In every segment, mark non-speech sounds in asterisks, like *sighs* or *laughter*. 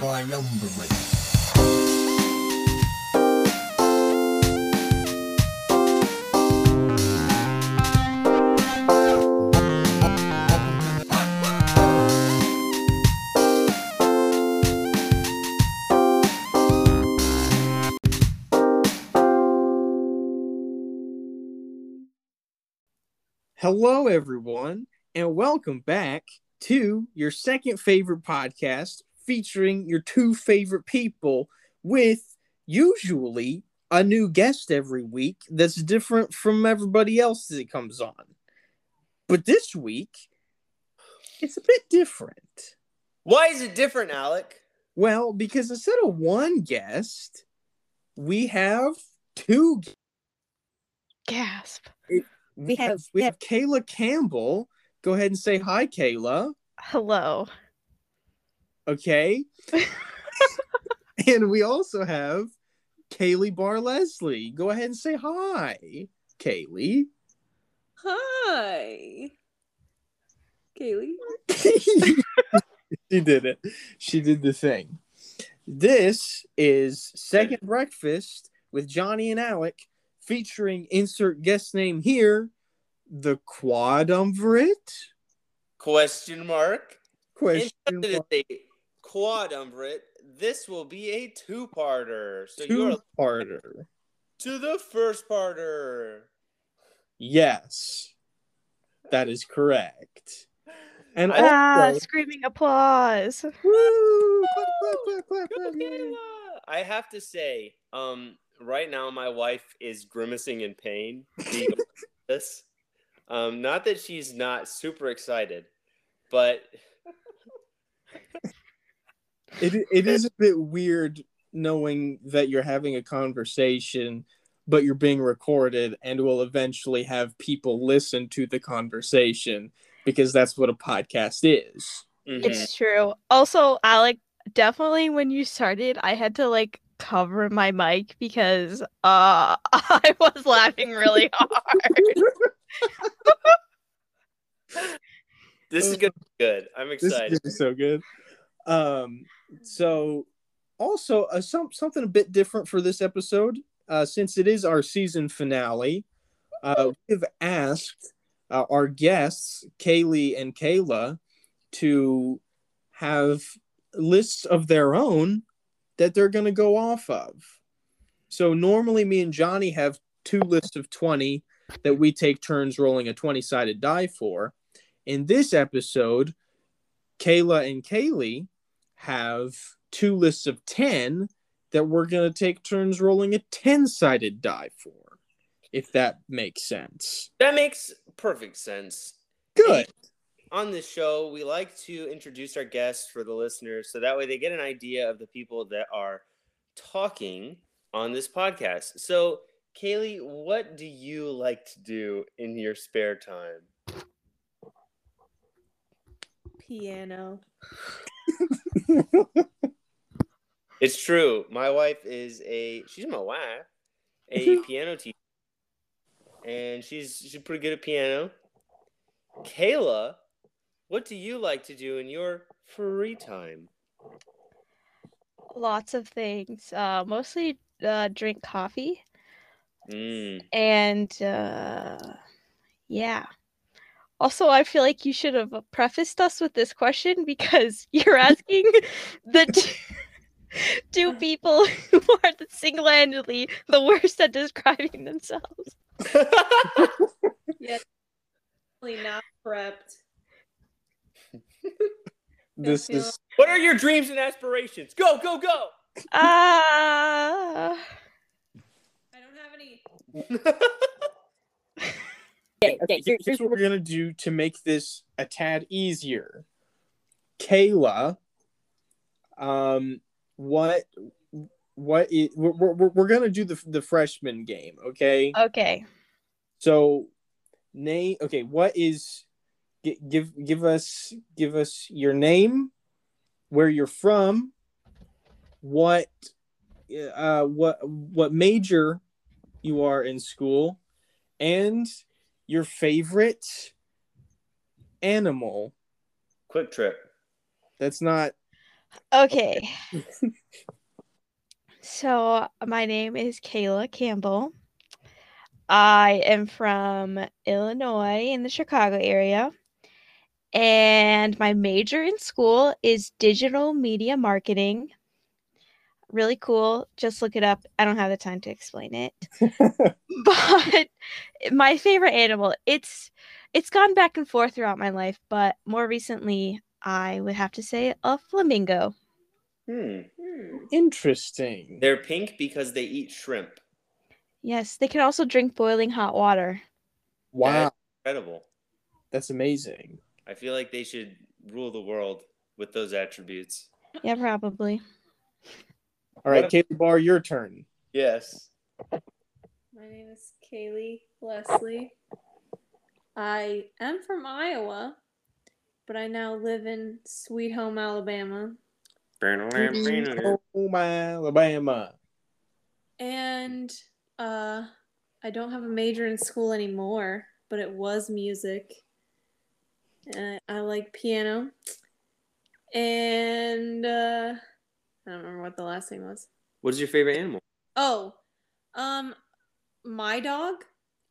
Columbus. Hello, everyone, and welcome back to your second favorite podcast featuring your two favorite people with usually a new guest every week that's different from everybody else that comes on. But this week, it's a bit different. Why is it different, Alec? Well, because instead of one guest, we have two. Gasp. We have- have we have Kayla Campbell. Go ahead and say hi, Kayla. Hello. Okay. *laughs* and we also have Kaylee Bar Leslie. Go ahead and say hi, Kaylee. Hi. Kaylee. *laughs* she did it. She did the thing. This is Second Breakfast with Johnny and Alec, featuring insert guest name here, the Quadumvirate. Question mark. Question mark, of a quadumvirate, this will be a two-parter. So you're two-parter. to the first parter. Yes, that is correct. And Ah, also, screaming applause. Woo! Clap, clap, clap, clap, clap, I have to say, um, right now my wife is grimacing in pain. *laughs* this, um, not that she's not super excited, but *laughs* It it is a bit weird knowing that you're having a conversation, but you're being recorded and will eventually have people listen to the conversation because that's what a podcast is. mhm. It's true. Also, Alec, definitely when you started, I had to like cover my mic because uh *laughs* I was laughing really *laughs* hard. this is gonna be good. I'm excited. This is so good. Um, so also uh, some something a bit different for this episode, uh, since it is our season finale. Uh, we've asked uh, our guests, Kaylee and Kayla, to have lists of their own that they're going to go off of. So normally, me and Johnny have two lists of twenty that we take turns rolling a twenty-sided die for. In this episode, Kayla and Kaylee have two lists of 10 that we're going to take turns rolling a 10 sided die for, if that makes sense. That makes perfect sense. Good. On this show, we like to introduce our guests for the listeners so that way they get an idea of the people that are talking on this podcast. So, Kaylee, what do you like to do in your spare time? Piano. *laughs* It's true. My wife is a she's my wife, a piano teacher. And she's she's pretty good at piano. Kayla, what do you like to do in your free time? Lots of things. Uh mostly uh drink coffee Mm. and uh yeah. Also, I feel like you should have prefaced us with this question because *laughs* you're *laughs* asking the two, two people *laughs* who are the single-handedly the worst at describing themselves. yeah, Really not prepped. This feel- is what are your dreams and aspirations? Go, go, go! Ah. I don't have any. Okay. okay here- here's what we're going to do to make this a tad easier. Kayla, um, what what is, we're, we're, we're going to do the, the freshman game, okay? okay. So, name. Okay, what is? gi- Give give us give us your name, where you're from, what, uh, what what major you are in school, and your favorite animal. Quick trip. That's not Okay. *laughs* so my name is Kayla Campbell. I am from Illinois in the Chicago area. And my major in school is digital media marketing. Really cool. Just look it up. I don't have the time to explain it. *laughs* *laughs* but my favorite animal, it's it's gone back and forth throughout my life, but more recently I would have to say a flamingo. Hmm. Hmm. Interesting. They're pink because they eat shrimp. Yes, they can also drink boiling hot water. Wow, Incredible. that's amazing. I feel like they should rule the world with those attributes. Yeah, probably. All right, What Kaylee Bar, your turn. Yes. My name is Kaylee Leslie. I am from Iowa, but I now live in Sweet Home, Alabama. Sweet Home, Alabama. And uh, I don't have a major in school anymore, but it was music. And I, I like piano. And uh, I don't remember what the last thing was. What is your favorite animal? Oh, um, my dog.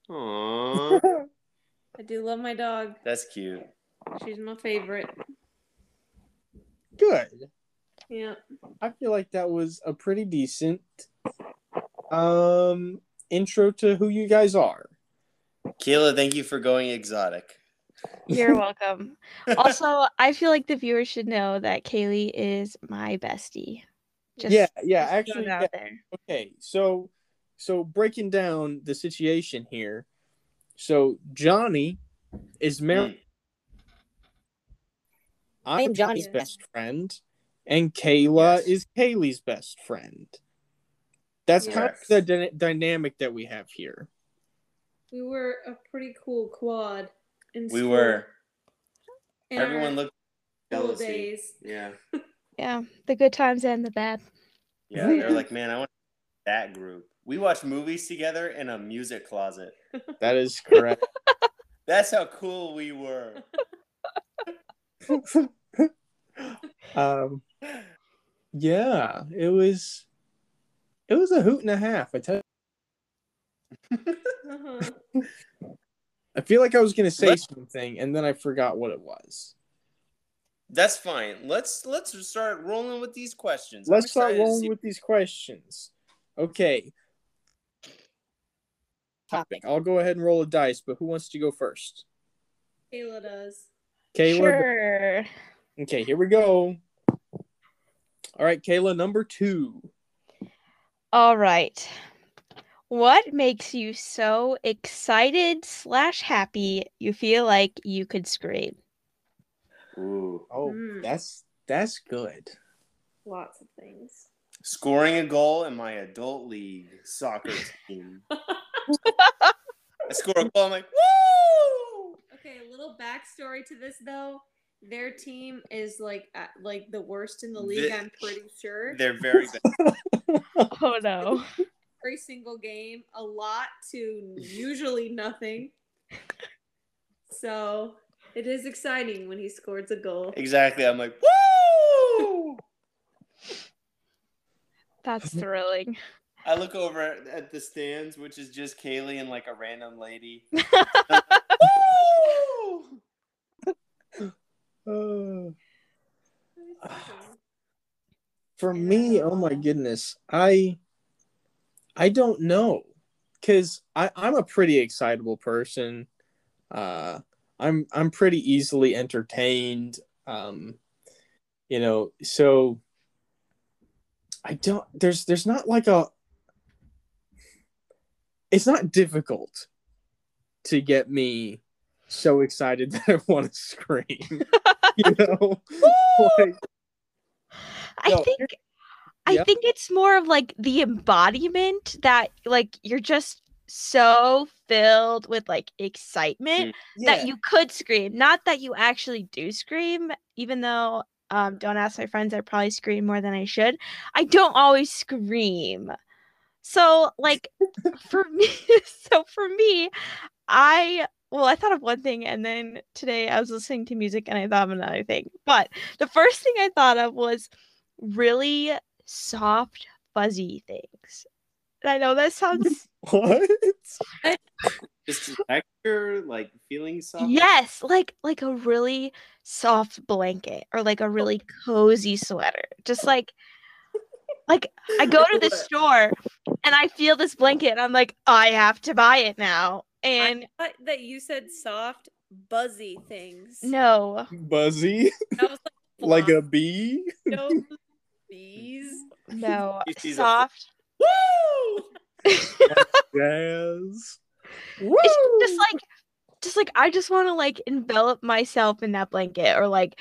Aww. *laughs* I do love my dog. That's cute. She's my favorite. Good. Yeah. I feel like that was a pretty decent um intro to who you guys are. Kayla, thank you for going exotic. You're *laughs* welcome. also, I feel like the viewers should know that Kaylee is my bestie. Just, yeah, yeah, just actually, out yeah. there. okay. So, so breaking down the situation here. So Johnny is married. Hmm. I'm am Johnny's Johnny's best friend, and Kayla Yes. is Kaylee's best friend. That's kind of the dy- dynamic that we have here. We were a pretty cool quad in We school. were. in Everyone our looked school jealousy. days. Yeah. *laughs* Yeah, the good times and the bad. Yeah. They're like, man, I want that group. We watched movies together in a music closet. *laughs* That is correct. *laughs* That's how cool we were. um, yeah, it was. It was a hoot and a half. I tell. You. Uh-huh. I feel like I was gonna say Let- something, and then I forgot what it was. That's fine. Let's let's start rolling with these questions. Let's start rolling see- with these questions. Okay. Topic. I'll go ahead and roll a dice, but who wants to go first? Kayla does. Kayla. Sure. Okay, here we go. All right, Kayla, number two. All right. What makes you so excited slash happy you feel like you could scream? Ooh. Oh, Mm. that's that's good. Lots of things. Scoring a goal in my adult league soccer team. *laughs* I score a goal, I'm like, woo! Okay, a little backstory to this though. Their team is like at, like the worst in the league. The- I'm pretty sure. They're very *laughs* bad. Oh no. Every single game, a lot to usually nothing. So it is exciting when he scores a goal. Exactly. I'm like, woo! That's thrilling. I look over at, at the stands, which is just Kaylee and like a random lady. *laughs* Woo! *sighs* For me, oh my goodness, I I don't know because I'm a pretty excitable person. Uh, I'm I'm pretty easily entertained. Um, you know, so I don't. There's there's not like a. It's not difficult to get me so excited *laughs* that I want to scream. you *laughs* know, like, I No, think I yeah. think it's more of like the embodiment that like you're just so filled with like excitement yeah. that you could scream. Not that you actually do scream, even though um don't ask my friends, I probably scream more than I should. I don't always scream. So like for me *laughs* so for me, I well, I thought of one thing and then today I was listening to music and I thought of another thing. But the first thing I thought of was really soft, fuzzy things. And I know that sounds *laughs* What? *laughs* Just texture, like feeling soft. yes, like like a really soft blanket or like a really cozy sweater. Just like like I go to the *laughs* store and I feel this blanket and I'm like, I have to buy it now. And I thought that you said soft, buzzy things. no, Buzzy? I was Like a bee? no bees. no, She sees soft. Woo! *laughs* Jazz. It's just like just like I just want to like envelop myself in that blanket or like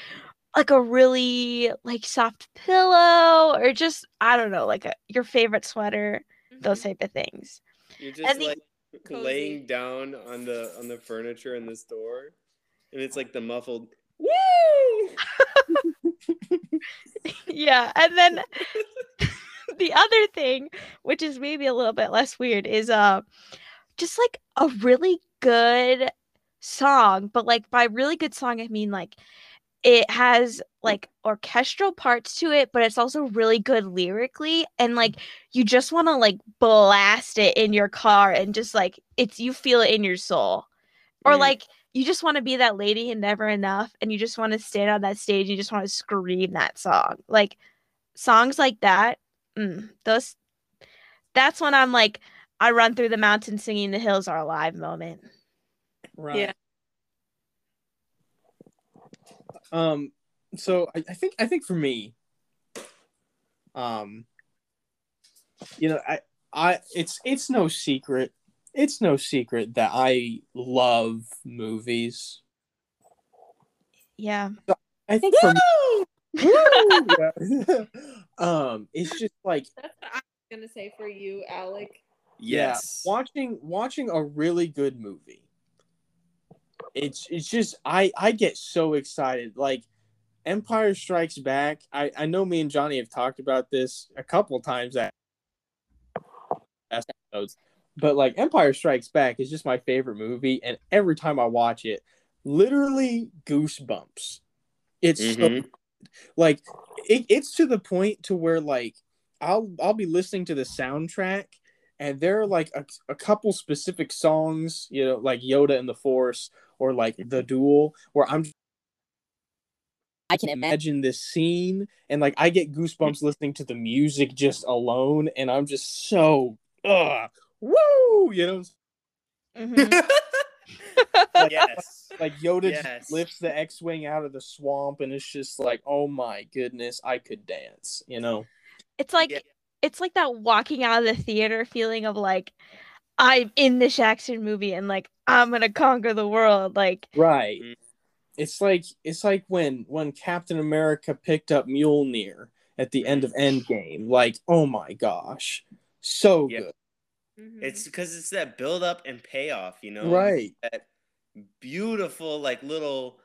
like a really like soft pillow or just I don't know like a, your favorite sweater those mm-hmm. type of things. You're just And the- like Cozy. laying down on the on the furniture in the store, and it's like the muffled woo. *laughs* *laughs* yeah, and then *laughs* the other thing which is maybe a little bit less weird is uh just like a really good song, but like by really good song I mean like it has like orchestral parts to it, but it's also really good lyrically and like you just want to like blast it in your car and just like it's you feel it in your soul. Or Mm. like you just want to be that lady in Never Enough and you just want to stand on that stage you just want to scream that song. Like songs like that, mm, those that's when I'm like I run through the mountains singing the hills are alive moment. Right. Yeah. Um, so I, I think I think for me, um, you know, I I it's it's no secret, it's no secret that I love movies. Yeah. I think for me, yeah. *laughs* *laughs* um, it's just like That's what I'm gonna say for you, Alec. Yes. Watching watching a really good movie. It's it's just I I get so excited. Like Empire Strikes Back. I I know me and Johnny have talked about this a couple times at episodes, but like Empire Strikes Back is just my favorite movie, and every time I watch it, literally goosebumps. It's so Mhm. like it, it's to the point to where like I'll I'll be listening to the soundtrack and there are like a, a couple specific songs, you know, like Yoda and the Force or like The Duel, where I'm I can imagine this scene and like I get goosebumps listening to the music just alone, and I'm just so uh woo, you know, *laughs* Mhm. yes. like Yoda Yes. just lifts the X-wing out of the swamp, and it's just like, oh my goodness, I could dance, you know. It's like Yeah. it's like that walking out of the theater feeling of like I'm in this action movie and like I'm gonna conquer the world. Like Right. Mm. It's like it's like when when Captain America picked up Mjolnir at the end of Endgame. Like, oh my gosh, so Yeah. good. Mhm. It's because it's that build up and payoff, you know. Right. That beautiful like little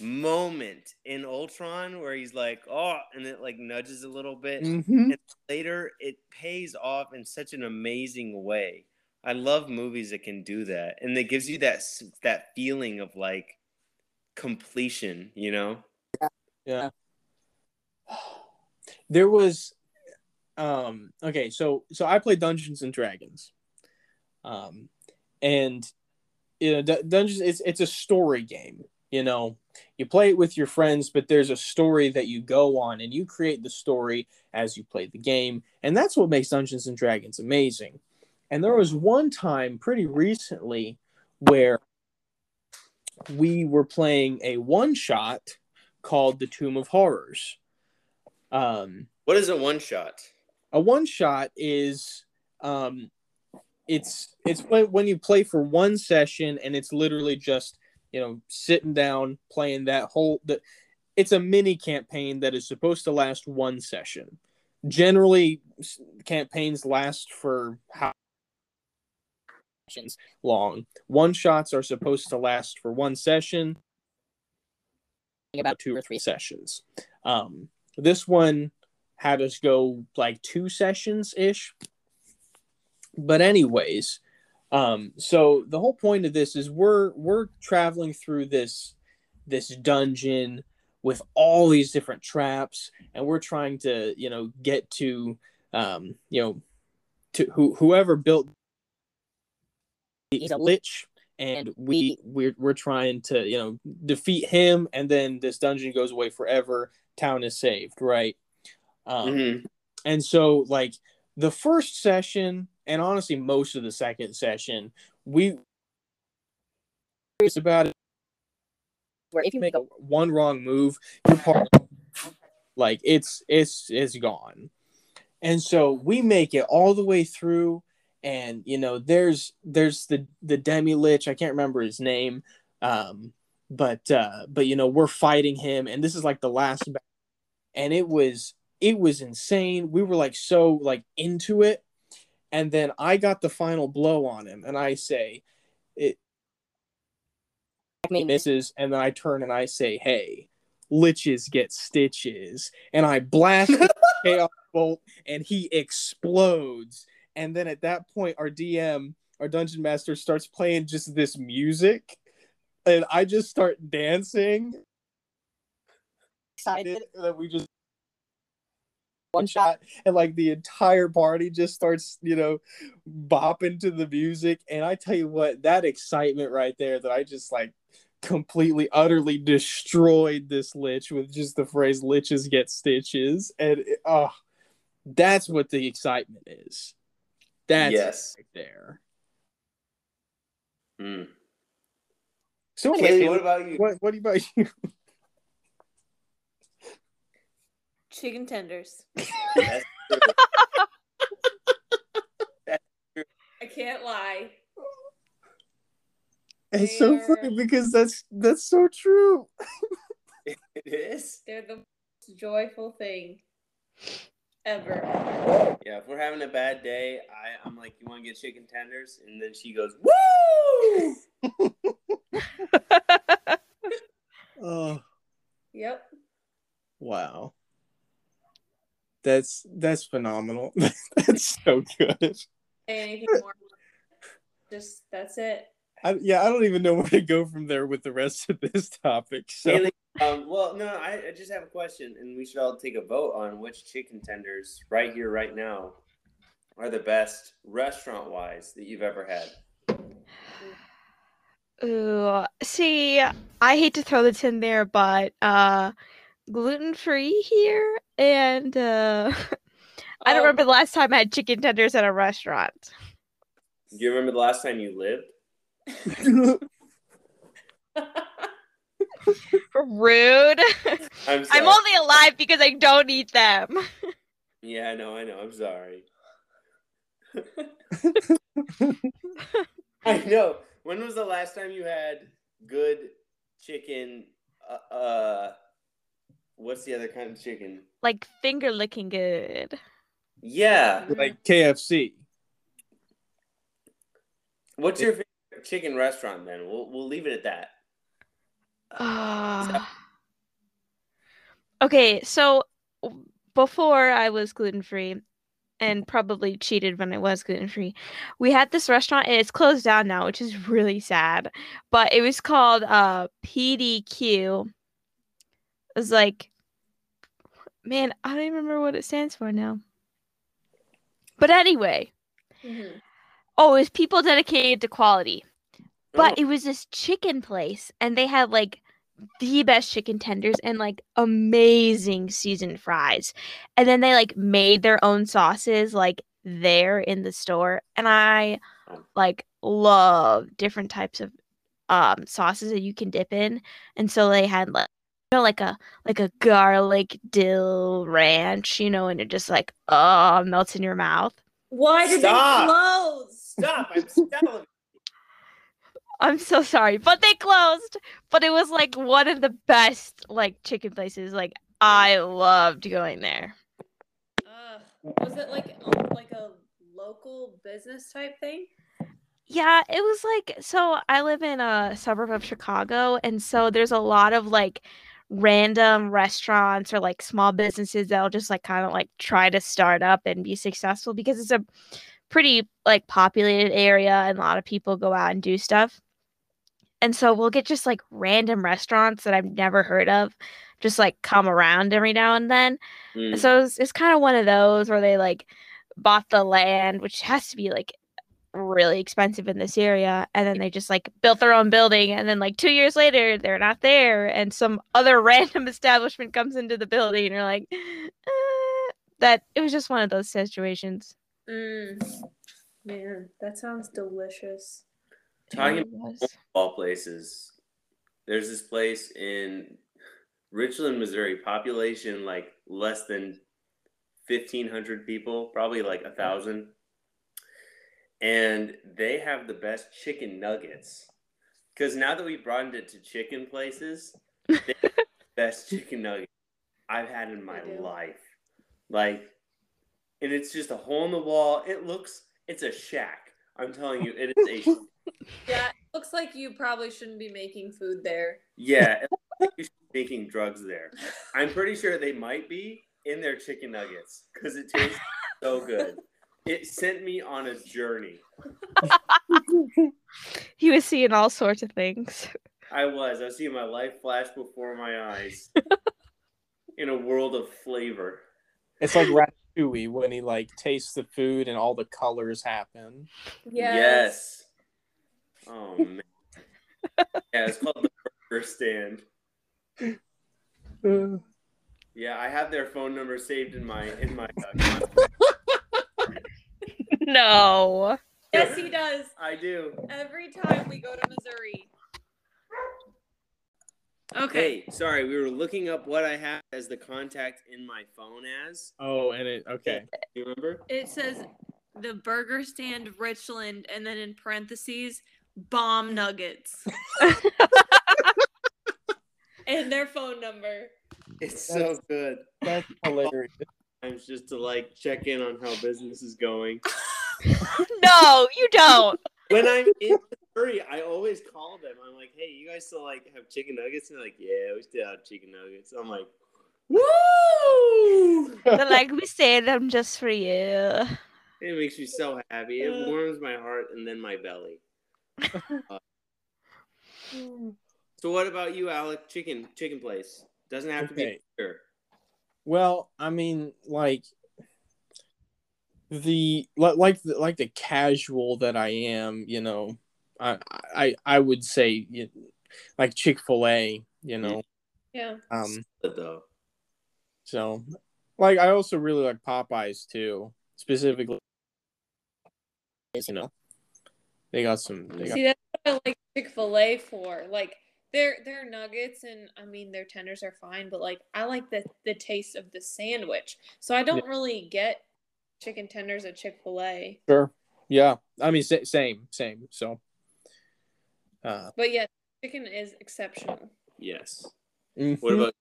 moment in Ultron where he's like, oh, and it like nudges a little bit. hmm Later, it pays off in such an amazing way. I love movies that can do that, and it gives you that that feeling of like completion. You know. Yeah. Yeah. *sighs* There was um okay, so so I play Dungeons and Dragons. Um and you know D- Dungeons it's it's a story game, you know. You play it with your friends, but there's a story that you go on and you create the story as you play the game, and that's what makes Dungeons and Dragons amazing. And there was one time pretty recently where we were playing a one shot called The Tomb of Horrors. Um, What is a one shot? A one shot is um, it's it's when, when you play for one session and it's literally just you know sitting down playing that whole the it's a mini campaign that is supposed to last one session. Generally, campaigns last for how long. One shots are supposed to last for one session, about two or three sessions. Um, this one had us go like two sessions ish. But anyways, um, so the whole point of this is we're we're traveling through this this dungeon with all these different traps, and we're trying to, you know, get to, um, you know, to who whoever built. He's a lich, and we we're we're trying to, you know, defeat him, and then this dungeon goes away forever. Town is saved, right? Um, Mhm. and so like the first session and honestly most of the second session we it's about it. Where if you make a one wrong move your part like it's it's it's gone. And so we make it all the way through and you know there's there's the the demi lich i can't remember his name um but uh but you know we're fighting him and this is like the last battle. And it was it was insane. We were like so like into it. And then i got the final blow on him and i say it misses and then i turn and i say hey liches get stitches. And i blast the *laughs* chaos bolt and he explodes. And then at that point our dm our dungeon master starts playing just this music and i just start dancing. Excited. That we just one shot and like the entire party just starts you know bopping to the music and i tell you what that excitement right there that i just like completely utterly destroyed this lich with just the phrase liches get stitches and it, oh that's what the excitement is that's yes. right there Mm. so what about you? what, what about *laughs* you Chicken tenders. *laughs* That's true. I can't lie. it's so They're- funny because that's that's so true it is. They're the most joyful thing ever. Yeah, if we're having a bad day, I, I'm like, you want to get chicken tenders? And then she goes, woo! *laughs* *laughs* oh Yep. Wow. That's that's phenomenal. *laughs* that's so good. Anything more? Just that's it. I, yeah, I don't even know where to go from there with the rest of this topic. So Kaylee, um, well, no, I, I just have a question, and we should all take a vote on which chicken tenders right here, right now, are the best restaurant wise that you've ever had. Ooh, see, I hate to throw this in there, but uh, gluten free here, and uh, *laughs* I don't Oh, remember the last time I had chicken tenders at a restaurant. Do you remember the last time you lived? *laughs* *laughs* Rude. I'm sorry. I'm only alive because I don't eat them. Yeah, I know, I know. I'm sorry. I know. When was the last time you had good chicken? Uh, uh what's the other kind of chicken? Like finger licking good. Yeah. like KFC. What's your favorite chicken restaurant? Then we'll we'll leave it at that. Ah. okay, so before I was gluten free and probably cheated when I was gluten free, we had this restaurant and it's closed down now, which is really sad. But it was called uh PDQ. It was like man, I don't even remember what it stands for now. But anyway, Mhm. oh, it was people dedicated to quality. But Oh, it was this chicken place, and they had like the best chicken tenders and like amazing seasoned fries. And then they like made their own sauces like there in the store. And I like love different types of um sauces that you can dip in. And so they had like know, like a like a garlic dill ranch, you know, and it just like oh melts in your mouth. Why did Stop. they close? stop! I'm salivating. I'm so sorry, but they closed. But it was like one of the best like chicken places. Like I loved going there. Ugh. Was it like like a local business type thing? Yeah, it was like so I live in a suburb of Chicago and so there's a lot of like random restaurants or like small businesses that'll just like kind of like try to start up and be successful because it's a pretty like populated area and a lot of people go out and do stuff. And so we'll get just like random restaurants that I've never heard of just like come around every now and then. Mm. So it's, it's kind of one of those where they like bought the land, which has to be like really expensive in this area, and then they just like built their own building, and then like two years later they're not there, and some other *laughs* random establishment comes into the building, and you're like, uh, that it was just one of those situations. Mm. Man, that sounds delicious. Talking really was. all places. There's this place in Richland, Missouri, population like less than 1,500 people, probably like a thousand. And they have the best chicken nuggets. Because now that we've broadened it to chicken places, they have *laughs* the best chicken nuggets I've had in my life. Like, and it's just a hole in the wall. It looks, it's a shack. I'm telling you, it is a *laughs* Yeah, it looks like you probably shouldn't be making food there. Yeah, it looks like *laughs* you should be making drugs there. I'm pretty sure they might be in their chicken nuggets because it tastes so good. It sent me on a journey. *laughs* He was seeing all sorts of things. I was. I was seeing my life flash before my eyes *laughs* in a world of flavor. It's like Ratatouille when he like tastes the food and all the colors happen. Yes. Oh man. Yeah, it's called the burger stand. Uh, *laughs* Yeah, I have their phone number saved in my in my. Uh, contact. *laughs* no. Yes, he does. I do. Every time we go to Missouri. Okay. Hey, sorry, we were looking up what I have as the contact in my phone as. oh, and it okay. Do you remember? It says the burger stand Richland and then in parentheses bomb nuggets. *laughs* and their phone number. It's so good. That's *laughs* hilarious. Times just to like check in on how business is going. *laughs* no, you don't. When I'm in Missouri, I always call them. I'm like, "Hey, you guys still like have chicken nuggets?" And they're like, "Yeah, we still have chicken nuggets." I'm like, "Woo!" They're like, we saved them just for you. It makes me so happy. It warms my heart and then my belly. *laughs* Uh, so, what about you, Alec? Chicken, chicken place doesn't have to be Okay. Here. Well, I mean, like the li- like the, like the casual that I am, you know, I I I would say you like Chick Fil A, you know, Yeah. um, though, so like I also really like Popeyes too, specifically, you know, they got some. They got, See, that's what I like Chick Fil A for. Like their their nuggets and I mean their tenders are fine, but like I like the the taste of the sandwich. So I don't really get chicken tenders at Chick Fil A. sure, yeah, I mean sa- same same. So, uh, But yeah, chicken is exceptional. yes. mhm. What about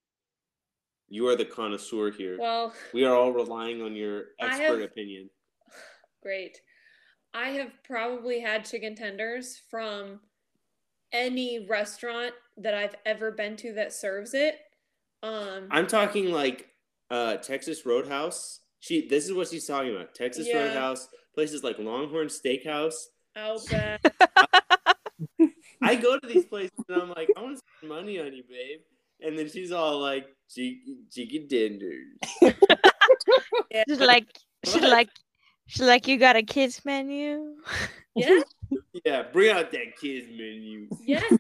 you? Are the connoisseur here. Well, we are all relying on your expert have- opinion. *sighs* great. I have probably had chicken tenders from any restaurant that I've ever been to that serves it. Um, I'm talking like uh, Texas Roadhouse. She. This is what she's talking about. Texas Yeah. Roadhouse. Places like Longhorn Steakhouse. Outback. *laughs* I go to these places and I'm like, I want to spend money on you, babe. And then she's all like, chicken, chicken tenders. *laughs* Yeah. She's like, she's like, she's like, you got a kids menu. yeah. Yeah, bring out that kids menu. Yes.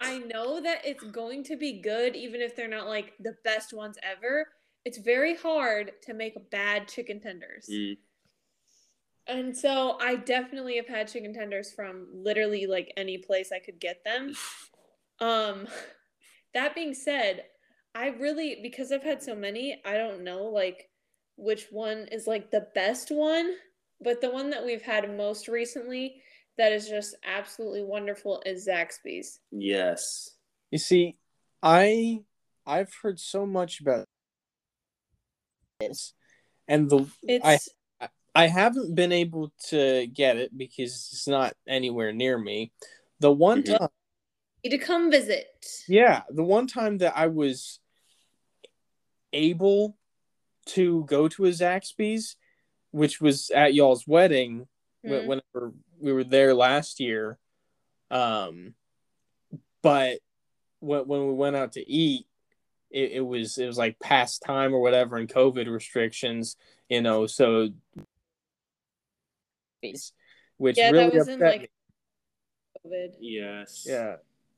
I know that it's going to be good, even if they're not like the best ones ever. It's very hard to make bad chicken tenders. Mm. And so I definitely have had chicken tenders from literally like any place I could get them. Um that being said, I really because I've had so many, I don't know like which one is like the best one, but the one that we've had most recently that is just absolutely wonderful is Zaxby's. Yes. You see, I I've heard so much about this, and the It's I haven't been able to get it because it's not anywhere near me. The one Mhm. time, need to come visit. yeah, the one time that I was able to go to a Zaxby's, which was at y'all's wedding, wh- Mhm. whenever we were there last year. Um, but when when we went out to eat, it, it was it was like past time or whatever, and COVID restrictions, you know, so which Yeah, really that was upset in like me. COVID. Yes. Yeah.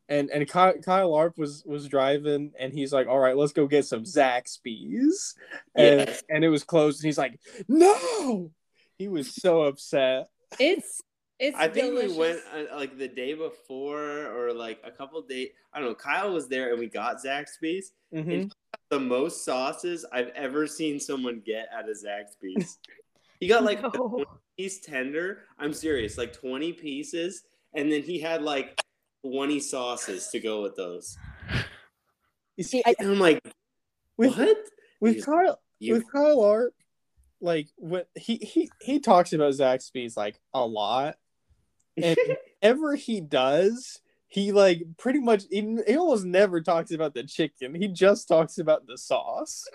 And and Kyle, Kyle Arp was was driving and he's like, "All right, let's go get some Zaxby's." And Yes. and it was closed and he's like, "No!" He was so upset. It's it's I think delicious. we went uh, like the day before or like a couple days. I don't know. Kyle was there and we got Zaxby's. Mhm. The most sauces I've ever seen someone get at a Zaxby's. *laughs* he got like a No. piece tender. I'm serious, like 20 pieces, and then he had like 20 sauces to go with those. You see, I, I'm like, with what? with He's- Kyle You with Kyle Arp, like what he he he talks about Zaxby's like a lot, and *laughs* whenever he does, he like pretty much he, he almost never talks about the chicken. He just talks about the sauce. *laughs*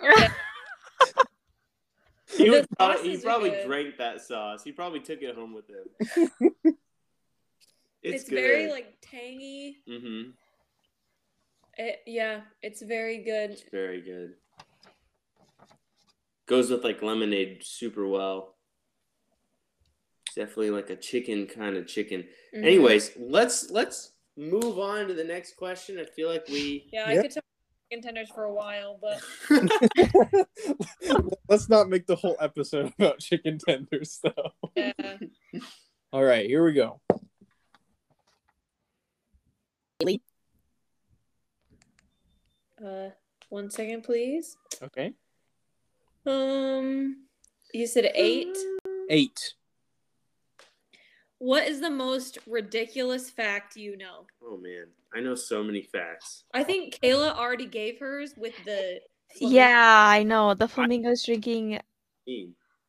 he, The was probably, he probably good. drank that sauce. He probably took it home with him. *laughs* It's, it's, very like tangy. mm-hmm. It, yeah, it's very good. It's very good. Goes with like lemonade super well. It's definitely like a chicken kind of chicken. Mhm. Anyways, let's let's move on to the next question. I feel like we yeah, I Yep. could talk about contenders for a while, but *laughs* Let's not make the whole episode *laughs* about chicken tenders, though. yeah. All right, here we go. Uh, one second, please. Okay, Um, you said eight. eight. What is the most ridiculous fact you know? Oh man, I know so many facts. I think Kayla already gave hers with the. Yeah, I know. The flamingo's drinking.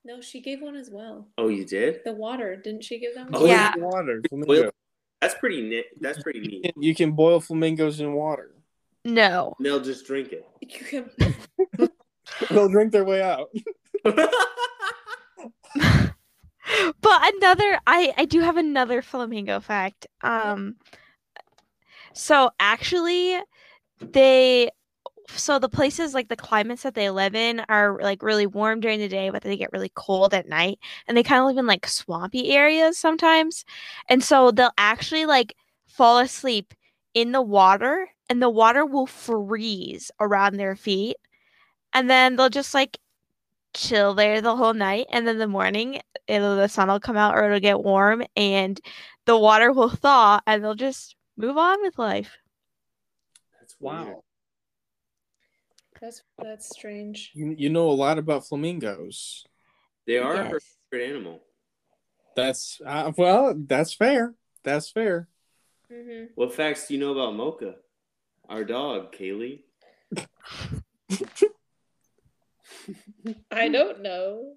No, she gave one as well. Oh, you did? The water, didn't she give them? Oh, Yeah. water. Flamingo. That's pretty neat. That's pretty You neat. can, you can boil flamingos in water. No. They'll just drink it. You can- *laughs* *laughs* They'll drink their way out. *laughs* but another I I do have another flamingo fact. Um so actually they so the places like the climates that they live in are like really warm during the day but they get really cold at night and they kind of live in like swampy areas sometimes. And so they'll actually like fall asleep in the water and the water will freeze around their feet and then they'll just like chill there the whole night and then the morning eh, it'll the sun will come out or it'll get warm and the water will *laughs* thaw and they'll just move on with life That's. Wow. That's that's strange. You, you know a lot about flamingos. They are her Yes. favorite animal. That's uh, well, that's fair. That's fair. hmm What facts do you know about Mocha? Our dog, Kaylee. I don't know.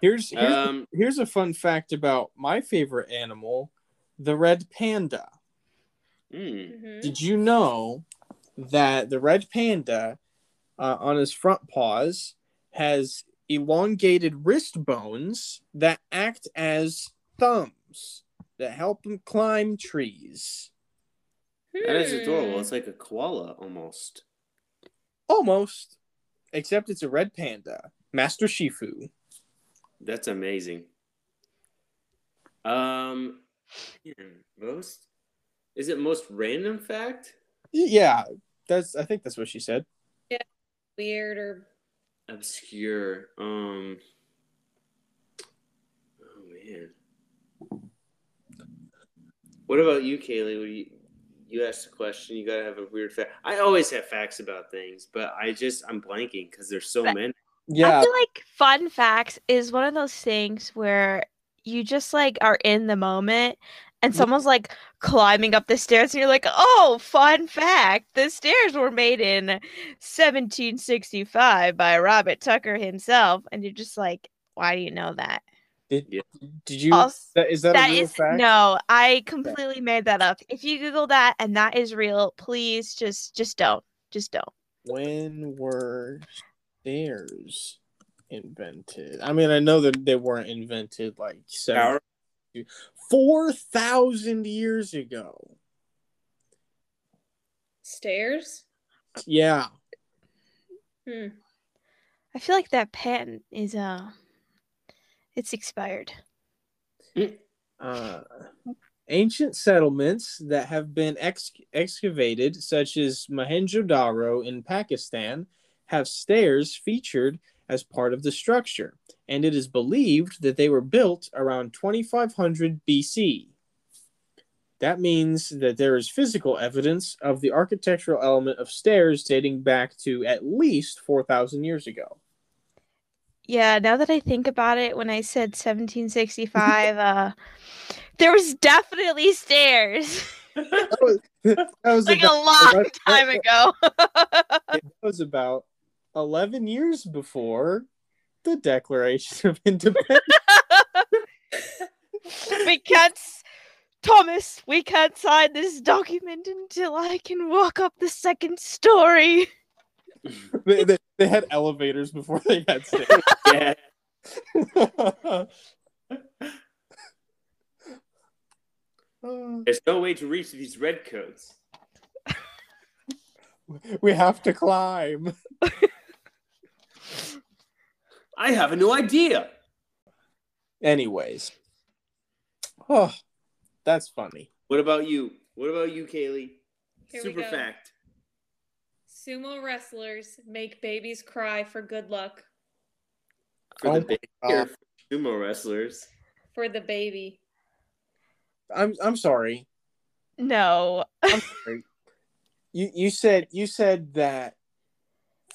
Here's here's, Um, here's a fun fact about my favorite animal, the red panda. Mm, hmm Did you know that the red panda uh, on his front paws has elongated wrist bones that act as thumbs that help him climb trees? that is Hmm. adorable. It's like a koala almost. Almost, except it's a red panda, Master Shifu. That's amazing. Um, man, most is it most random fact? Yeah, that's. I think that's what she said. Yeah, weird or Obscure. Um. Oh man. What about you, Kaylee? What do you you asked a question? You gotta have a weird fact. I always have facts about things, but I just I'm blanking because there's so But- many. Yeah, i feel like fun facts is one of those things where you just like are in the moment and someone's like climbing up the stairs and you're like oh fun fact the stairs were made in 1765 by robert tucker himself and you're just like why do you know that did, Yeah. did you? Also- that, is that, That a real is fact? no, I completely made that up. If you Google that and that is real, please just just don't. Just don't. When were stairs invented? I mean, I know that they weren't invented like seven. Power Four thousand years ago. Stairs? Yeah. Hmm. I feel like that patent is uh it's expired. Uh, ancient settlements that have been ex- excavated, such as Mohenjo-daro in Pakistan, have stairs featured as part of the structure, and it is believed that they were built around 2500 BC. That means that there is physical evidence of the architectural element of stairs dating back to at least 4,000 years ago. Yeah, now that I think about it, when I said 1765, uh, there was definitely stairs. *laughs* That was, that was like a long time that- ago. *laughs* it was about 11 years before the Declaration of *laughs* Independence. *laughs* we can't, Thomas, we can't sign this document until I can walk up the second story. *laughs* they, they, they had elevators before they had stairs. yeah. There's no way to reach these red coats. we have to climb. I have a new idea. Anyways. Oh, that's funny. What about you? What about you, Kaylee? Here we Super fact. Sumo wrestlers make babies cry for good luck. For Oh the my baby God. or for sumo wrestlers. For the baby. I'm I'm sorry. No. I'm sorry. *laughs* You you said you said that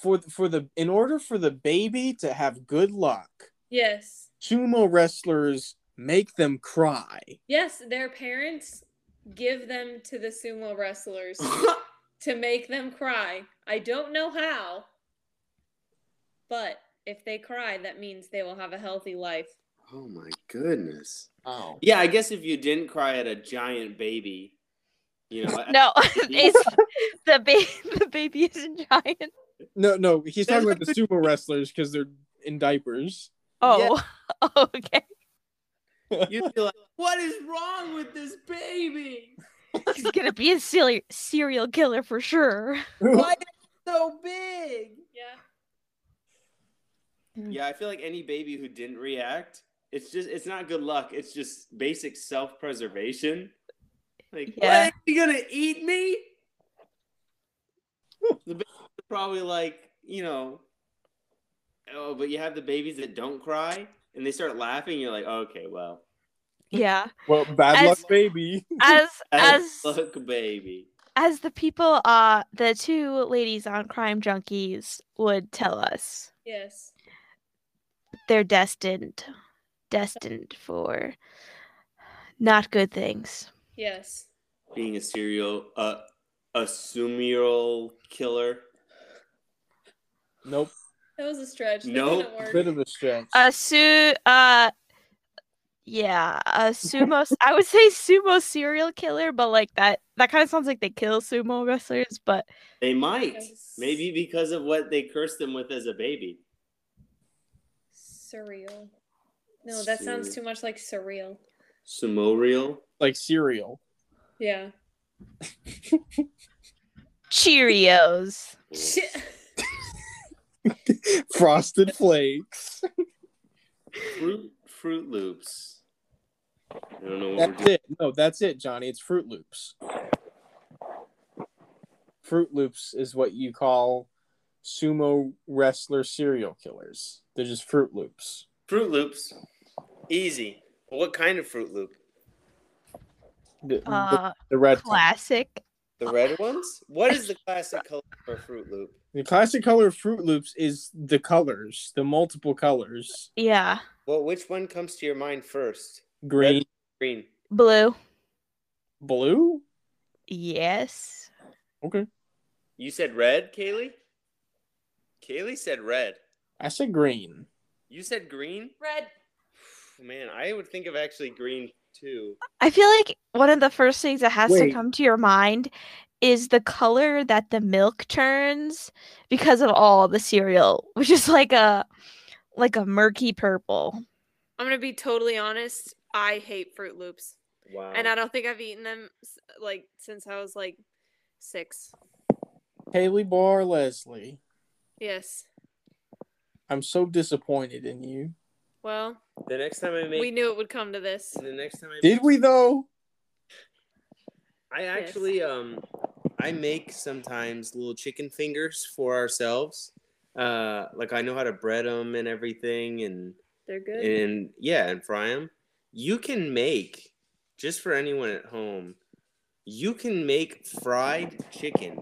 for for the in order for the baby to have good luck, Yes. sumo wrestlers make them cry. Yes, their parents give them to the sumo wrestlers *laughs* to make them cry. I don't know how, but if they cry, that means they will have a healthy life. oh my goodness. Oh. Yeah, I guess if you didn't cry at a giant baby, you know. *laughs* No, *laughs* it's the baby. The baby isn't giant. No, no, he's talking about the sumo wrestlers because they're in diapers. Oh, *laughs* oh, okay. You'd be like, what is wrong with this baby? He's gonna be a serial serial killer for sure. Why is *laughs* it so big? Yeah. Yeah, I feel like any baby who didn't react, it's just it's not good luck. It's just basic self preservation. Like, Yeah. what? Are you gonna eat me? the baby's probably like, you know, oh, but you have the babies that don't cry and they start laughing. You're like, okay, well, Yeah. *laughs* Well, bad As- luck, baby. As *laughs* as look, baby. as the people uh the two ladies on crime junkies would tell us Yes. they're destined destined for not good things Yes. Being a serial, uh, a serial killer. Nope. That was a stretch. That Nope. didn't. Bit of a stretch. a su uh yeah a sumo I would say sumo serial killer but like that that kind of sounds like they kill sumo wrestlers but They might. Yes. Maybe because of what they cursed them with as a baby. Surreal. No, that sounds too much like surreal. Sumo real. like cereal. Yeah. cheerios Shit. *laughs* *laughs* Frosted Flakes. Fruit Fruit Loops. I don't know what That's we're doing. it. No, that's it, Johnny. It's Fruit Loops. Fruit Loops is what you call sumo wrestler serial killers. They're just Fruit Loops. Fruit Loops. Easy. What kind of Fruit Loop? The, the- uh the red kind. classic The red ones? What is the classic color for Fruit Loop? The classic color of Fruit Loops is the colors, the multiple colors. yeah Well, which one comes to your mind first? Green, Green. blue blue. yes Okay. You said red, Kaylee? Kaylee said red. I said green. You said green? Red. Man, I would think of actually green too. I feel like one of the first things that has to come to your mind is the color that the milk turns because of all the cereal, which is like a like a murky purple. I'm gonna be totally honest. I hate Fruit Loops, Wow. and I don't think I've eaten them like since I was like six. Haley Bar Leslie, Yes. I'm so disappointed in you. Well, the next time I make we knew it would come to this. the next time I Did we though? I actually um I make sometimes little chicken fingers for ourselves. Uh like I know how to bread them and everything and They're good. and yeah, and fry them. You can make just for anyone at home. You can make fried chicken.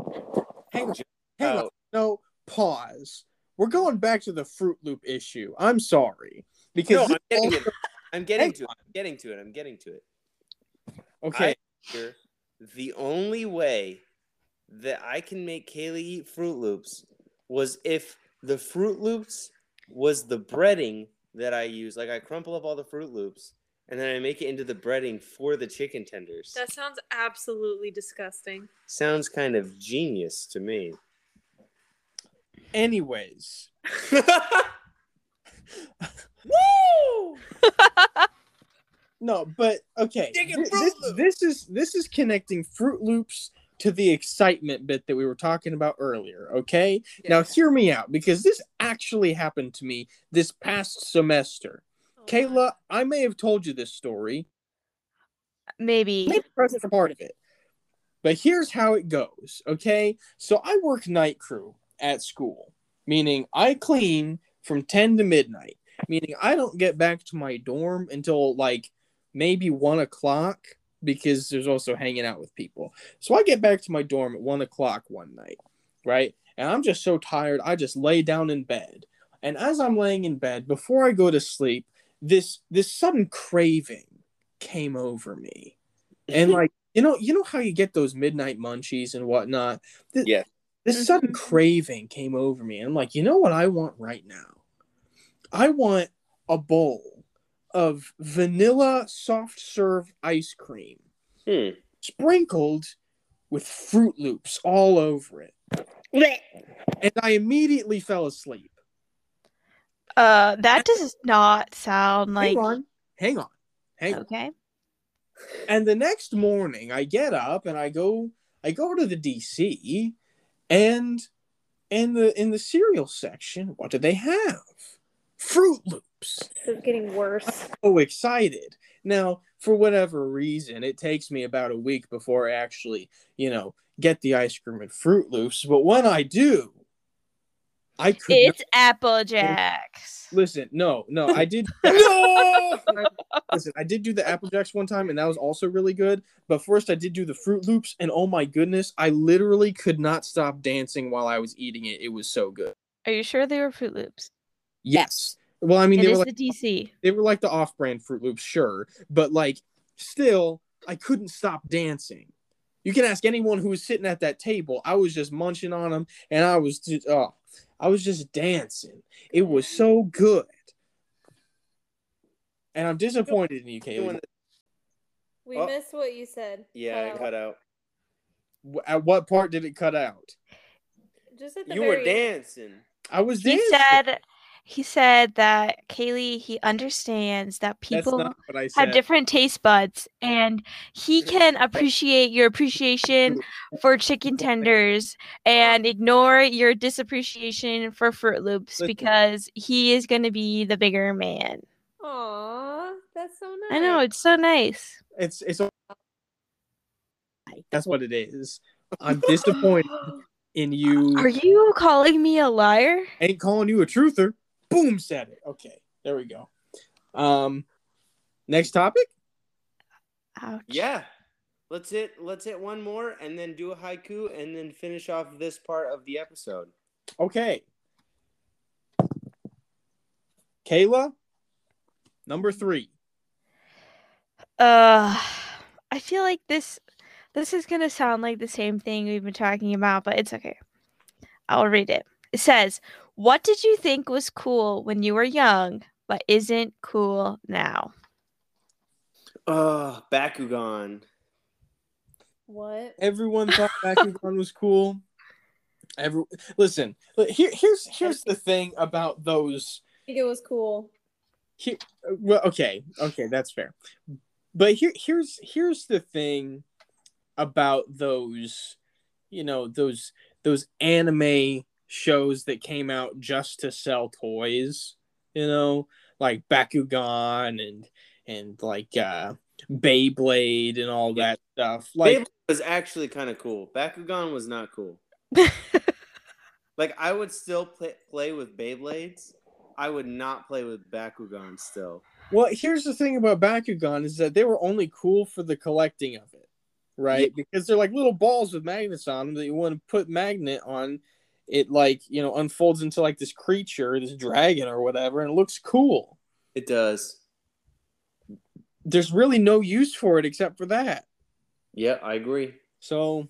Hang on. Hang on. No, pause. We're going back to the Fruit Loop issue. I'm sorry because No, I'm getting this it. I'm getting Hang to it. I'm getting to it. I'm getting to it. okay. I figure the only way that I can make Kaylee eat Fruit Loops was if the Fruit Loops was the breading that I use. Like I crumple up all the Fruit Loops and then I make it into the breading for the chicken tenders. That sounds absolutely disgusting. Sounds kind of genius to me. Anyways, *laughs* *laughs* Woo! *laughs* no, but okay. This, this is this is connecting Fruit Loops to the excitement bit that we were talking about earlier. Okay. Now hear me out because this actually happened to me this past semester. Oh, Kayla, I may have told you this story. Maybe. maybe present for part of it. But here's how it goes, okay? So I work night crew at school, meaning I clean from 10 to midnight, meaning I don't get back to my dorm until like maybe one o'clock because there's also hanging out with people. So I get back to my dorm at one o'clock one night, right? And I'm just so tired, I just lay down in bed. And as I'm laying in bed, before I go to sleep, this this sudden craving came over me and *laughs* like you know you know how you get those midnight munchies and whatnot Th- Yeah. this mm-hmm. sudden craving came over me and i'm like you know what i want right now i want a bowl of vanilla soft serve ice cream Hmm. sprinkled with fruit loops all over it and i immediately fell asleep Uh, that does not sound like hang on hang on hang on okay. And the next morning, I get up and I go, I go to the DC, and in the in the cereal section, what do they have? Fruit Loops. It's getting worse. So excited. Now, for whatever reason, it takes me about a week before I actually, you know, get the ice cream and Fruit Loops. But when I do, I could not- It's Apple Jacks. listen. No, no, I *laughs* did. No! Listen, I did do the Apple Jacks one time, and that was also really good. But first, I did do the Fruit Loops, and oh my goodness, I literally could not stop dancing while I was eating it. It was so good. Are you sure they were Fruit Loops? Yes. Well, I mean, It they is were like the DC. they were like the off-brand Fruit Loops, sure, but like still, I couldn't stop dancing. You can ask anyone who was sitting at that table. I was just munching on them, and I was just oh, I was just dancing. It was so good. And I'm disappointed in you, Kaylee. We Oh. missed what you said. Yeah, I Cut cut out. out. At what part did it cut out? Just at the You were very end. dancing. I was He dancing. said he said that Kaylee he understands that people not what I said. have different taste buds and he can appreciate your appreciation *laughs* for chicken tenders and ignore your disappreciation for Fruit Loops Listen. because he is going to be the bigger man. Aw, that's so nice. I know it's so nice. It's it's. That's what it is. I'm *laughs* disappointed in you. Are you calling me a liar? Ain't calling you a truther. Boom, said it. Okay, there we go. Um, next topic. Ouch. Yeah. Let's hit let's hit one more and then do a haiku and then finish off this part of the episode. Okay. Kayla, number three. Uh, I feel like this this is gonna sound like the same thing we've been talking about, but it's okay. I'll read it. It says, "What did you think was cool when you were young, but isn't cool now?" Uh Bakugan. What? Everyone thought *laughs* Bakugan was cool. Every listen, here, here's here's the thing about those I think it was cool. Here, well, okay, okay, that's fair. But here, here's here's the thing about those, you know, those those anime shows that came out just to sell toys. You know, like Bakugan and and like uh Beyblade and all that stuff. Like Beyblade was actually kind of cool. Bakugan was not cool. *laughs* like I would still play play with Beyblades. I would not play with Bakugan still. Well, here's the thing about Bakugan is that they were only cool for the collecting of it, right? Yeah. Because they're like little balls with magnets on them that you want to put magnet on. It like you know unfolds into like this creature, this dragon or whatever, and it looks cool. It does. There's really no use for it except for that. Yeah, I agree. So,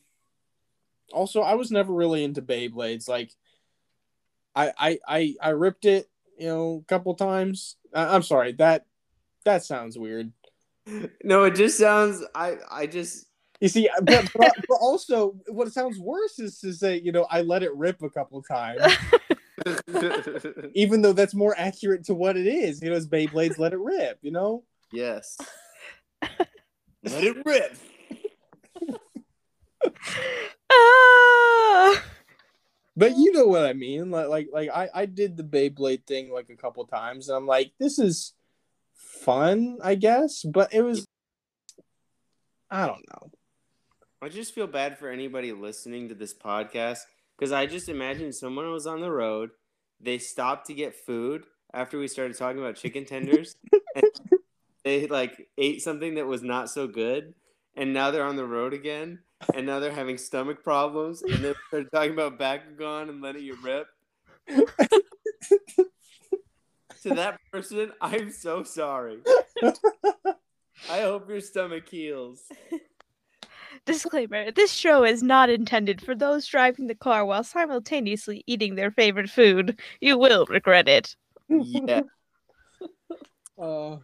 also, I was never really into Beyblades. Like, I I I, I ripped it, you know, a couple times. I, I'm sorry that that sounds weird. *laughs* No, it just sounds. I I just. You see, but, but, but also, what sounds worse is to say, you know, I let it rip a couple times, *laughs* even though that's more accurate to what it is. You know, it's Beyblades let it rip. You know, yes. *laughs* Let it rip. Ah! but you know what I mean. Like, like, like I, I did the Beyblade thing like a couple times, and I'm like, this is fun, I guess. But it was, I don't know. I just feel bad for anybody listening to this podcast because I just imagine someone was on the road. They stopped to get food after we started talking about chicken tenders. *laughs* and they like ate something that was not so good, and now they're on the road again, and now they're having stomach problems, and then started talking about back Bakugan and letting you rip. to that person, I'm so sorry. *laughs* I hope your stomach heals. Disclaimer this show is not intended for those driving the car while simultaneously eating their favorite food. You will regret it. Yeah. *laughs* Uh,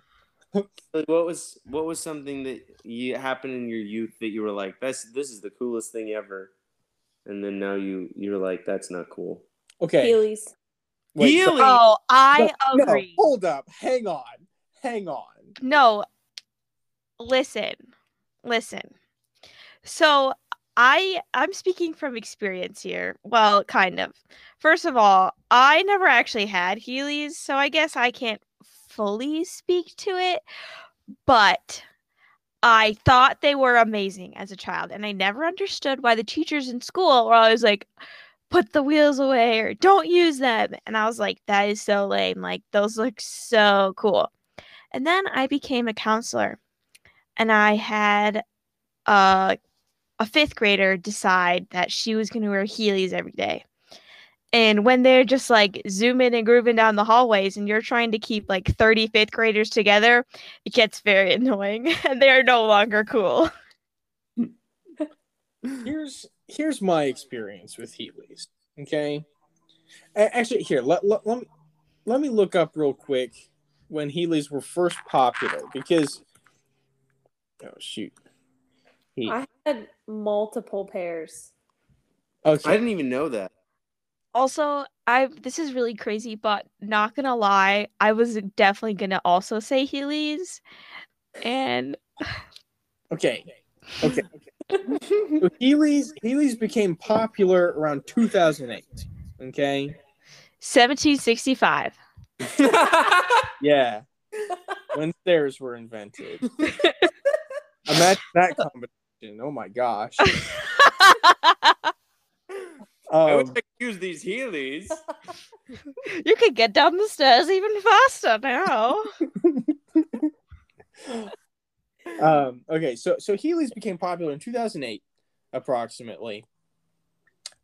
*laughs* Like, what was what was something that you happened in your youth that you were like, "That's this is the coolest thing ever," and then now you you're like, "That's not cool." okay. Heelys. wait, so- Heely- Oh, I no, agree. hold up. Hang on. Hang on. No. Listen. Listen. So I I'm speaking from experience here. Well, kind of. First of all, I never actually had Heelys, so I guess I can't fully speak to it, but I thought they were amazing as a child, and I never understood why the teachers in school were always like, put the wheels away or don't use them. And I was like, that is so lame. Like, those look so cool. And then I became a counselor, and I had uh, a fifth grader decide that she was going to wear Heelys every day. And when they're just like zooming and grooving down the hallways, and you're trying to keep like 30 fifth graders together, it gets very *laughs* annoying, and *laughs* they are no longer cool. here's here's my experience with Heelys. Okay, actually, here let, let, let me let me look up real quick when Heelys were first popular because oh shoot, he, I had multiple pairs. Oh, I didn't even know that. Also, I this is really crazy, but not gonna lie, I was definitely gonna also say Heelys, and okay, okay. So Heelys Heelys became popular around 2008. Okay, 1765. *laughs* yeah, when stairs were invented. *laughs* Imagine that combination. Oh my gosh. *laughs* I wish Um, I could use these Heelys. *laughs* you could get down the stairs even faster now. *laughs* um, okay, so so Heelys became popular in 2008, approximately,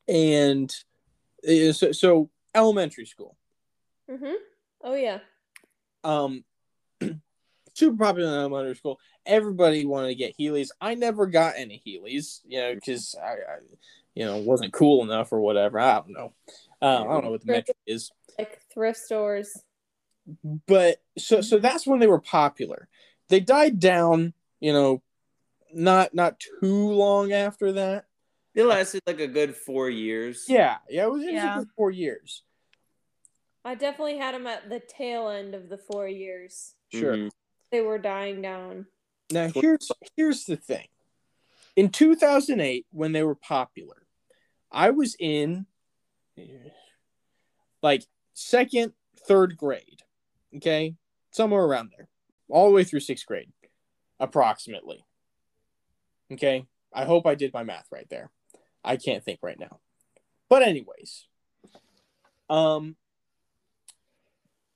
and uh, so, so elementary school, Mm-hmm. Oh yeah. um, *clears throat* super popular in elementary school. Everybody wanted to get Heelys. I never got any Heelys, you know, because I, I, you know, wasn't cool enough or whatever. I don't know. Uh, I don't know what the metric is. Like thrift stores. but so so that's when they were popular. They died down, you know, not not too long after that. It lasted like a good four years. Yeah, yeah, it was, it was a Yeah. good four years. I definitely had them at the tail end of the four years. Sure. Mhm. They were dying down. Now here's here's the thing. In 2008, when they were popular, I was in like second, third grade. Okay, somewhere around there, all the way through sixth grade, approximately. Okay, I hope I did my math right there. I can't think right now, but anyways, um,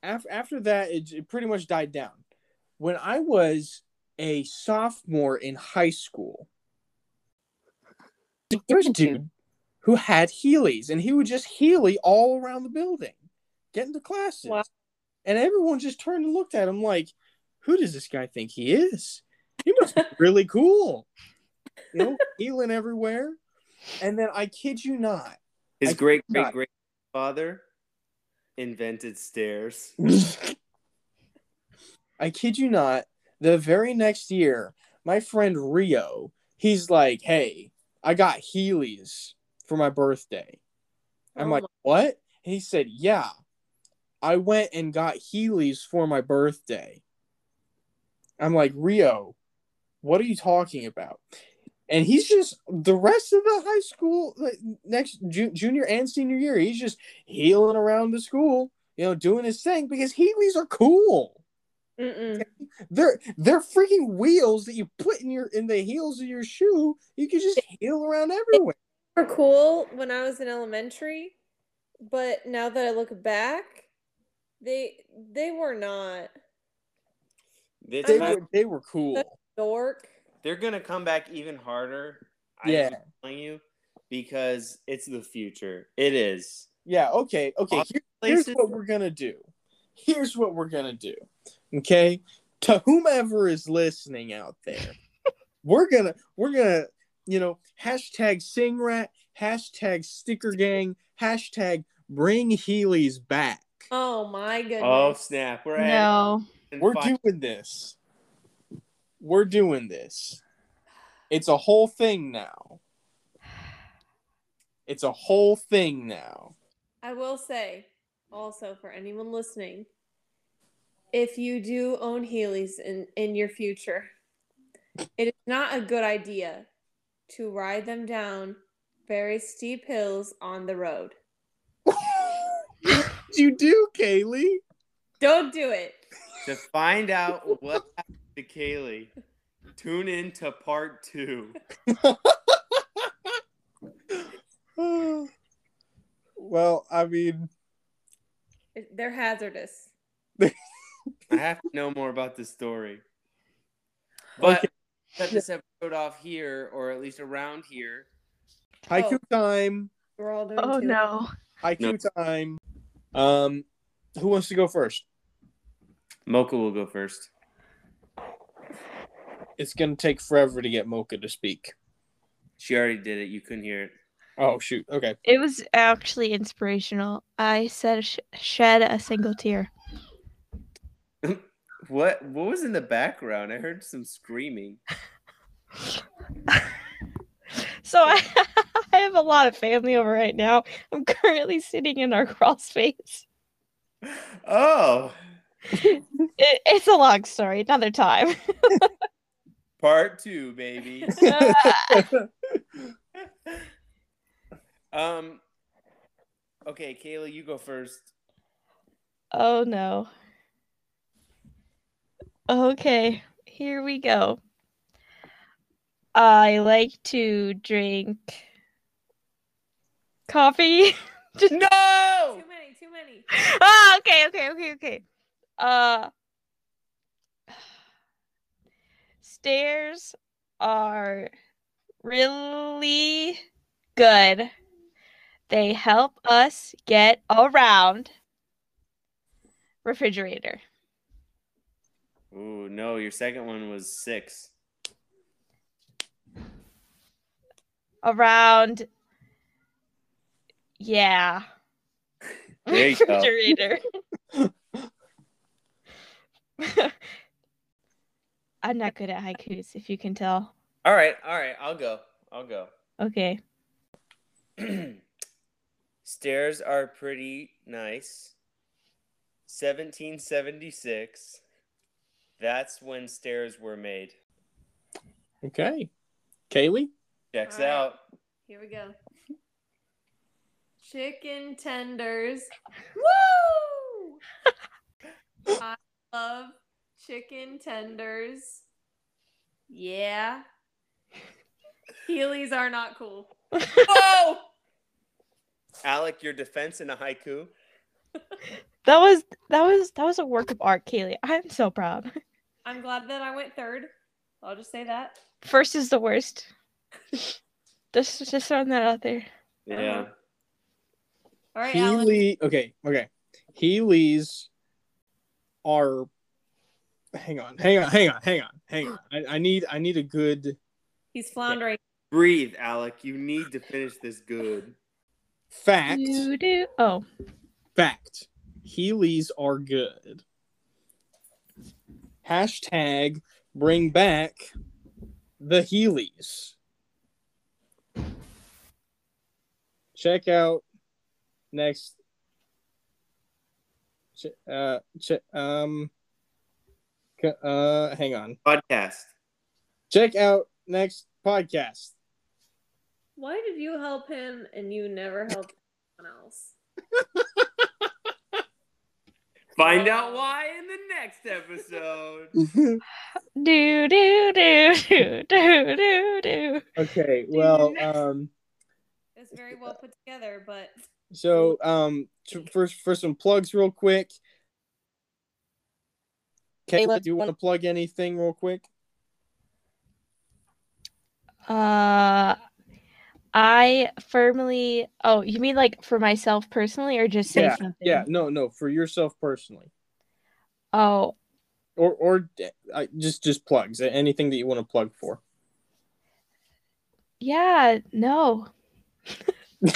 after after that, it, it pretty much died down. When I was a sophomore in high school, there was a dude who had Heelys, and he would just Heely all around the building, get into classes. Wow. And everyone just turned and looked at him like, who does this guy think he is? He must be *laughs* really cool. You know, healing everywhere. And then I kid you not, His I great great not- great father invented stairs. *laughs* I kid you not, the very next year, my friend Rio, he's like, Hey, I got Heelys for my birthday. I'm Oh like, my- What? And he said, Yeah. I went and got Heelys for my birthday. I'm like, Rio, what are you talking about? And he's just the rest of the high school, like, next ju- junior and senior year, he's just healing around the school, you know, doing his thing because Heelys are cool. Mm-mm. They're they're freaking wheels that you put in your in the heels of your shoe. You can just heel around everywhere. They were cool when I was in elementary, but now that I look back, they they were not This They might- were they were cool. dork. they're gonna come back even harder. I Yeah. am telling you because it's the future. It is. Yeah. Okay. Okay. Here, here's what we're gonna do. Here's what we're gonna do. Okay. To whomever is listening out there, *laughs* we're gonna we're gonna you know hashtag sing rat hashtag sticker gang hashtag bring Heelys back. Oh my oh, goodness. Oh snap! We're No. We're doing this. We're doing this. It's a whole thing now. It's a whole thing now. I will say also for anyone listening, if you do own Heelys in, in your future, it is not a good idea to ride them down very steep hills on the road. What'd *laughs* you do, Kaylee? Don't do it. to find out what happened to Kaylee. Tune in to part two. *laughs* well, I mean, They're hazardous. *laughs* I have to know more about this story. But Okay. cut this episode off here, or at least around here. haiku time. We're all doing Oh two. no. Haiku time. Um, who wants to go first? Mocha will go first. It's gonna take forever to get Mocha to speak. She already did it. You couldn't hear it. Oh shoot. Okay. It was actually inspirational. I said sh- shed a single tear. *laughs* What? What was in the background? I heard some screaming. *laughs* So I, *laughs* I have a lot of family over right now. I'm currently sitting in our crawl space. Oh, It, it's a long story, another time. part two, baby. um. Okay, Kayla, you go first. oh no. Okay, here we go. I like to drink coffee. *laughs* Just- No. Too many, too many. ah, okay, okay, okay, okay. Uh, stairs are really good. They help us get around. Refrigerator. Ooh, no, your second one was six. Around. Yeah. *laughs* There you go. Refrigerator. *laughs* I'm not good at haikus, if you can tell. All right, all right, I'll go. I'll go. Okay. *clears throat* Stairs are pretty nice. 1776. That's when stairs were made. Okay. Kaylee? Checks All right. out. Here we go. Chicken tenders. *laughs* Woo! I love chicken tenders. Yeah. Heelys are not cool. *laughs* Whoa! Alec, your defense in a haiku. That was that was that was a work of art, Kaylee. I'm so proud. I'm glad that I went third. I'll just say that. First is the worst. Just just throwing that out there. Uh-huh. Yeah. All right, Alan. Heely. Okay. Okay. Heelys are. Hang on. Hang on. Hang on. Hang on. Hang on. I, I need. I need a good He's floundering. Breathe, Alec. You need to finish this good. fact. Do do. Oh, Fact. Heelys are good. Hashtag bring back the Heelys. Check out next. Uh, ch- um. c- Uh, hang on. Podcast. Check out next podcast. Why did you help him and you never helped anyone else? *laughs* Find out why in the next episode. *laughs* do do do do do do do. okay. Well, um. It's very well put together, but So, um, t- first for some plugs, real quick. Kayla, do you want to plug anything real quick? Uh, I firmly. Oh, you mean like for myself personally, or just say Yeah, something? Yeah, no, no, for yourself personally, Oh, or or uh, just just plugs, anything that you want to plug for. yeah. No. *laughs*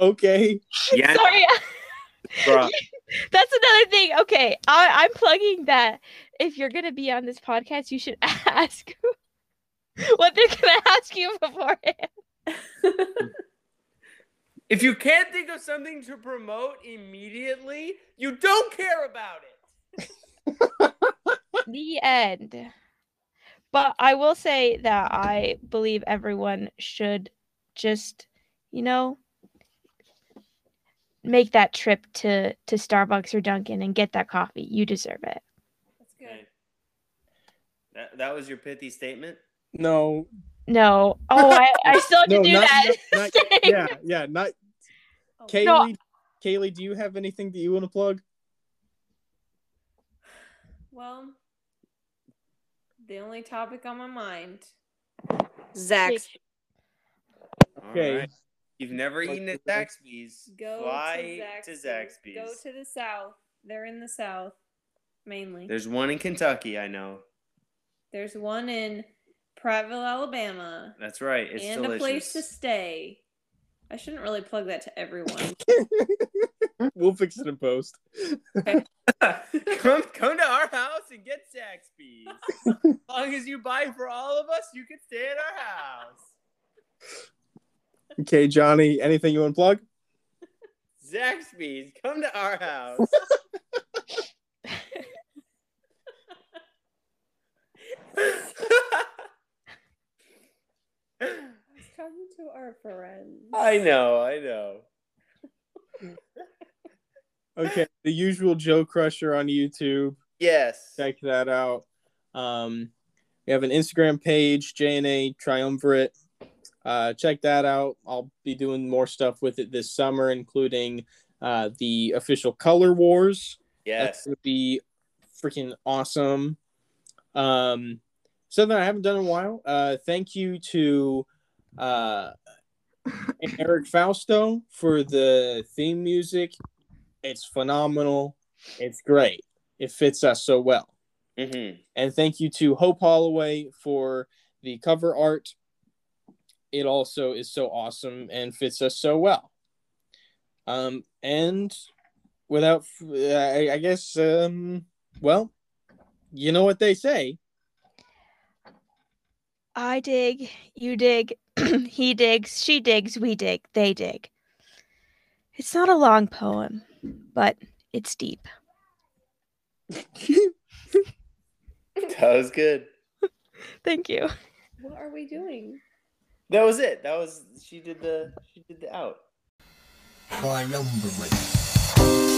okay. Yeah, Sorry. bruh. *laughs* That's another thing. Okay, I, I'm plugging that. If you're gonna be on this podcast, you should *laughs* ask what they're gonna ask you beforehand. *laughs* If you can't think of something to promote immediately, you don't care about it. *laughs* the end. But I will say that I believe everyone should just, you know, make that trip to to Starbucks or Dunkin' and get that coffee. You deserve it. that's good. That, that was your pithy statement? No. No. Oh, I, I *laughs* still have to No, do not, that. not- not- *laughs* yeah, yeah, not Oh, Kaylee. No. Kaylee, do you have anything that you want to plug? Well, the only topic on my mind. Zach's. Okay. All right. You've never Like eaten at the- Zaxby's. Go Fly to to Zaxby's. Zaxby's. Go to the south. They're in the south, mainly. There's one in Kentucky, I know. There's one in Prattville, Alabama, That's right. It's and delicious. a place to stay. I shouldn't really plug that to everyone. *laughs* we'll fix it in post. *laughs* *laughs* come come to our house and get Zaxby's. as long as you buy for all of us, you can stay at our house. Okay, Johnny, anything you want to plug? Zaxby's, come to our house. I was talking to friends. I know, I know. *laughs* Okay, the usual Joe Crusher on YouTube. Yes. check that out. Um, we have an Instagram page, JNA Triumvirate. Uh, check that out. I'll be doing more stuff with it this summer, including uh, the official Color Wars. That's Yes. going to be freaking awesome. Um, something I haven't done in a while. Uh, thank you to uh, Eric Fausto for the theme music. It's phenomenal. It's great. It fits us so well. Mm-hmm. And thank you to Hope Holloway for the cover art. It also is so awesome and fits us so well. Um, and without, I, I guess, um, well, you know what they say. I dig, you dig, *clears throat* he digs, she digs, we dig, they dig. It's not a long poem, but It's deep. *laughs* That was good. Thank you. What are we doing? That was it. That was she did the she did the out. My number.